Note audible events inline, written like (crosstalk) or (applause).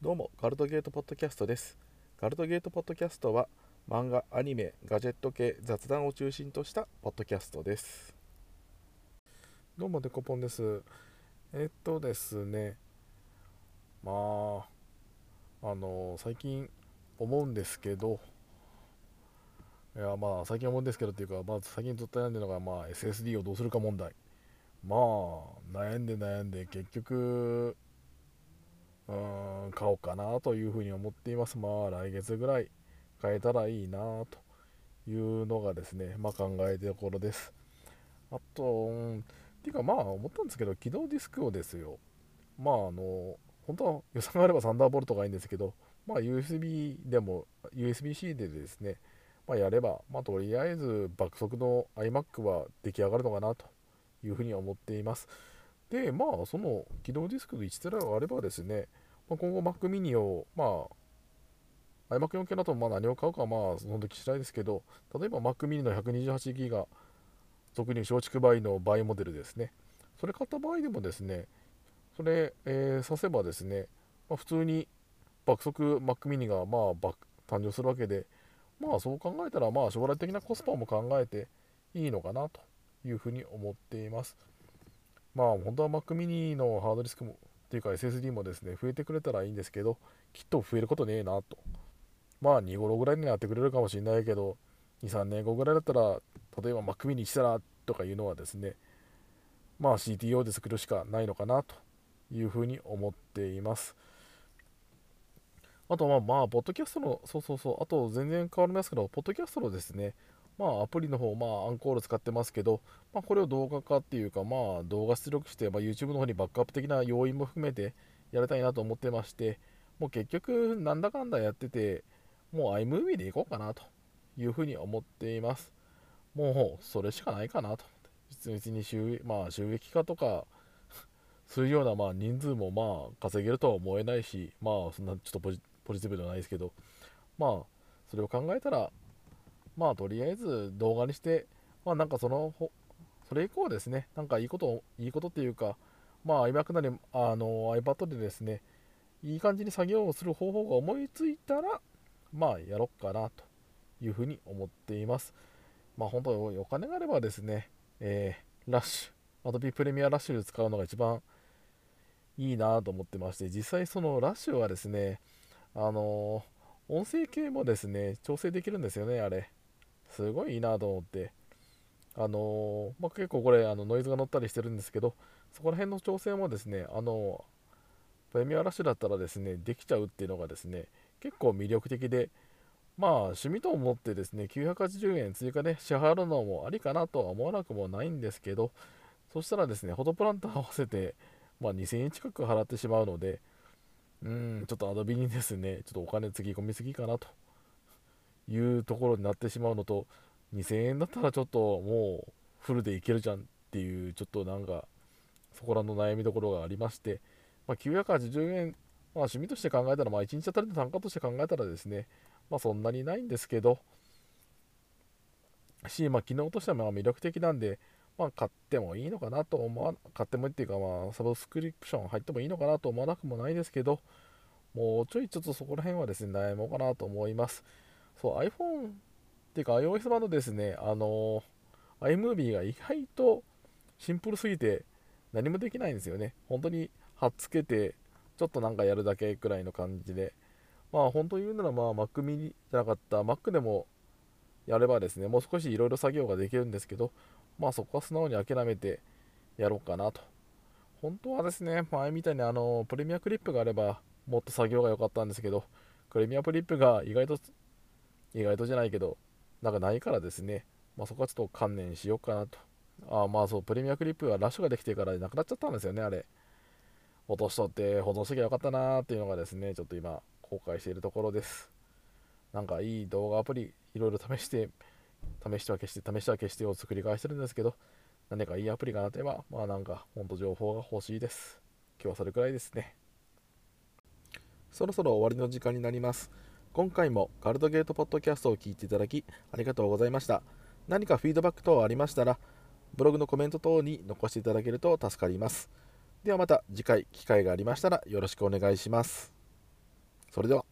どうもガルトゲートポッドキャストです。ガルトゲートポッドキャストは漫画アニメガジェット系雑談を中心としたポッドキャストです。どうもデコポンです。えっとですね。まああの最近思うんですけどいやまあ最近思うんですけどっていうか、まあ、最近ずっと悩んでるのが、まあ、SSD をどうするか問題。まあ悩んで悩んで結局うん買おうかなというふうに思っています。まあ来月ぐらい買えたらいいなというのがですねまあ考えてるところです。あと、うん、っていうかまあ思ったんですけど起動ディスクをですよ。まああの本当は予算があればサンダーボルトがいいんですけどまあ USB でも USB-C でですねまあ、やれば、まあ、とりあえず爆速の iMac は出来上がるのかなというふうに思っています。で、まあ、その起動ディスクの 1TB があればですね、まあ、今後 Mac mini を、まあ、iMac 4系だとまあ何を買うかはまあその時次第ですけど、例えば Mac mini の 128GB 俗に松竹倍の倍モデルですね。それ買った場合でもですね、それ、えー、させばですね、まあ、普通に爆速 Mac mini がまあ誕生するわけで、まあそう考えたら、まあ将来的なコスパも考えていいのかなというふうに思っています。まあ本当は Mac mini のハードディスクもっていうか SSD もですね、増えてくれたらいいんですけど、きっと増えることねえなと。まあ2頃ぐらいになってくれるかもしれないけど、2、3年後ぐらいだったら、例えば Mac mini したらとかいうのはですね、まあ CTO で作るしかないのかなというふうに思っています。あとまあまあ、ポッドキャストの、そうそうそう、あと全然変わりますけど、ポッドキャストのですね、まあアプリの方、まあアンコール使ってますけど、まあこれを動画化っていうか、まあ動画出力して、まあ YouTube の方にバックアップ的な要因も含めてやりたいなと思ってまして、もう結局なんだかんだやってて、もう iMovie でいこうかなというふうに思っています。もうそれしかないかなと。別に収,、まあ、収益化とか (laughs) するようなまあ人数もまあ稼げるとは思えないし、まあそんなちょっとポジポジティブではないですけどまあそれを考えたらまあとりあえず動画にしてまあなんかそのそれ以降ですねなんかいいこといいことっていうかまあ iMac なりあの iPad でですねいい感じに作業をする方法が思いついたらまあやろっかなというふうに思っていますまあ本当にお金があればですね、えー、ラッシュ Adobe Premiere ラッシュで使うのが一番いいなと思ってまして実際そのラッシュはですねあの音声系もですね、調整できるんですよね、あれ。すごいいいなと思って。あのまあ、結構これあのノイズが乗ったりしてるんですけど、そこら辺の調整もですね、あのプレミアラッシュだったらですね、できちゃうっていうのがですね、結構魅力的で、まあ趣味と思ってですね、980円追加で支払うのもありかなとは思わなくもないんですけど、そしたらですね、フォトプラント合わせて、まあ、2000円近く払ってしまうので、うん、ちょっとアドビにですね、ちょっとお金つぎ込みすぎかなというところになってしまうのと、2000円だったらちょっともうフルでいけるじゃんっていう、ちょっとなんか、そこらの悩みどころがありまして、まあ、980円、まあ、趣味として考えたら、まあ、1日当たりの単価として考えたらですね、まあ、そんなにないんですけど、し、まあ、機能としてはまあ魅力的なんで、まあ、買ってもいいのかなと思わ、買ってもいいっていうか、まあ、サブスクリプション入ってもいいのかなと思わなくもないですけど、もうちょいちょっとそこら辺はですね、悩もうかなと思います。そう、iPhone っていうか iOS 版のですね、あの、iMovie が意外とシンプルすぎて何もできないんですよね。本当に貼っつけて、ちょっとなんかやるだけくらいの感じで。まあ本当に言うならまあ Mac mini じゃなかった Mac でもやればですね、もう少しいろいろ作業ができるんですけど、まあそこは素直に諦めてやろうかなと。本当はですね、前みたいにあのプレミアクリップがあればもっと作業が良かったんですけど、プレミアクリップが意外と、意外とじゃないけど、なんかないからですね、まあ、そこはちょっと観念しようかなと。ああまあそう、プレミアクリップはラッシュができてからなくなっちゃったんですよね、あれ。落としとって保存しときゃよかったなーっていうのがですね、ちょっと今後悔しているところです。なんかいい動画アプリいろいろ試して試しては消して、試しては消してを作り返してるんですけど、何かいいアプリがなってば、まあなんか、ほんと情報が欲しいです。今日はそれくらいですね。そろそろ終わりの時間になります。今回もガルドゲートポッドキャストを聞いていただき、ありがとうございました。何かフィードバック等ありましたら、ブログのコメント等に残していただけると助かります。ではまた次回機会がありましたらよろしくお願いします。それでは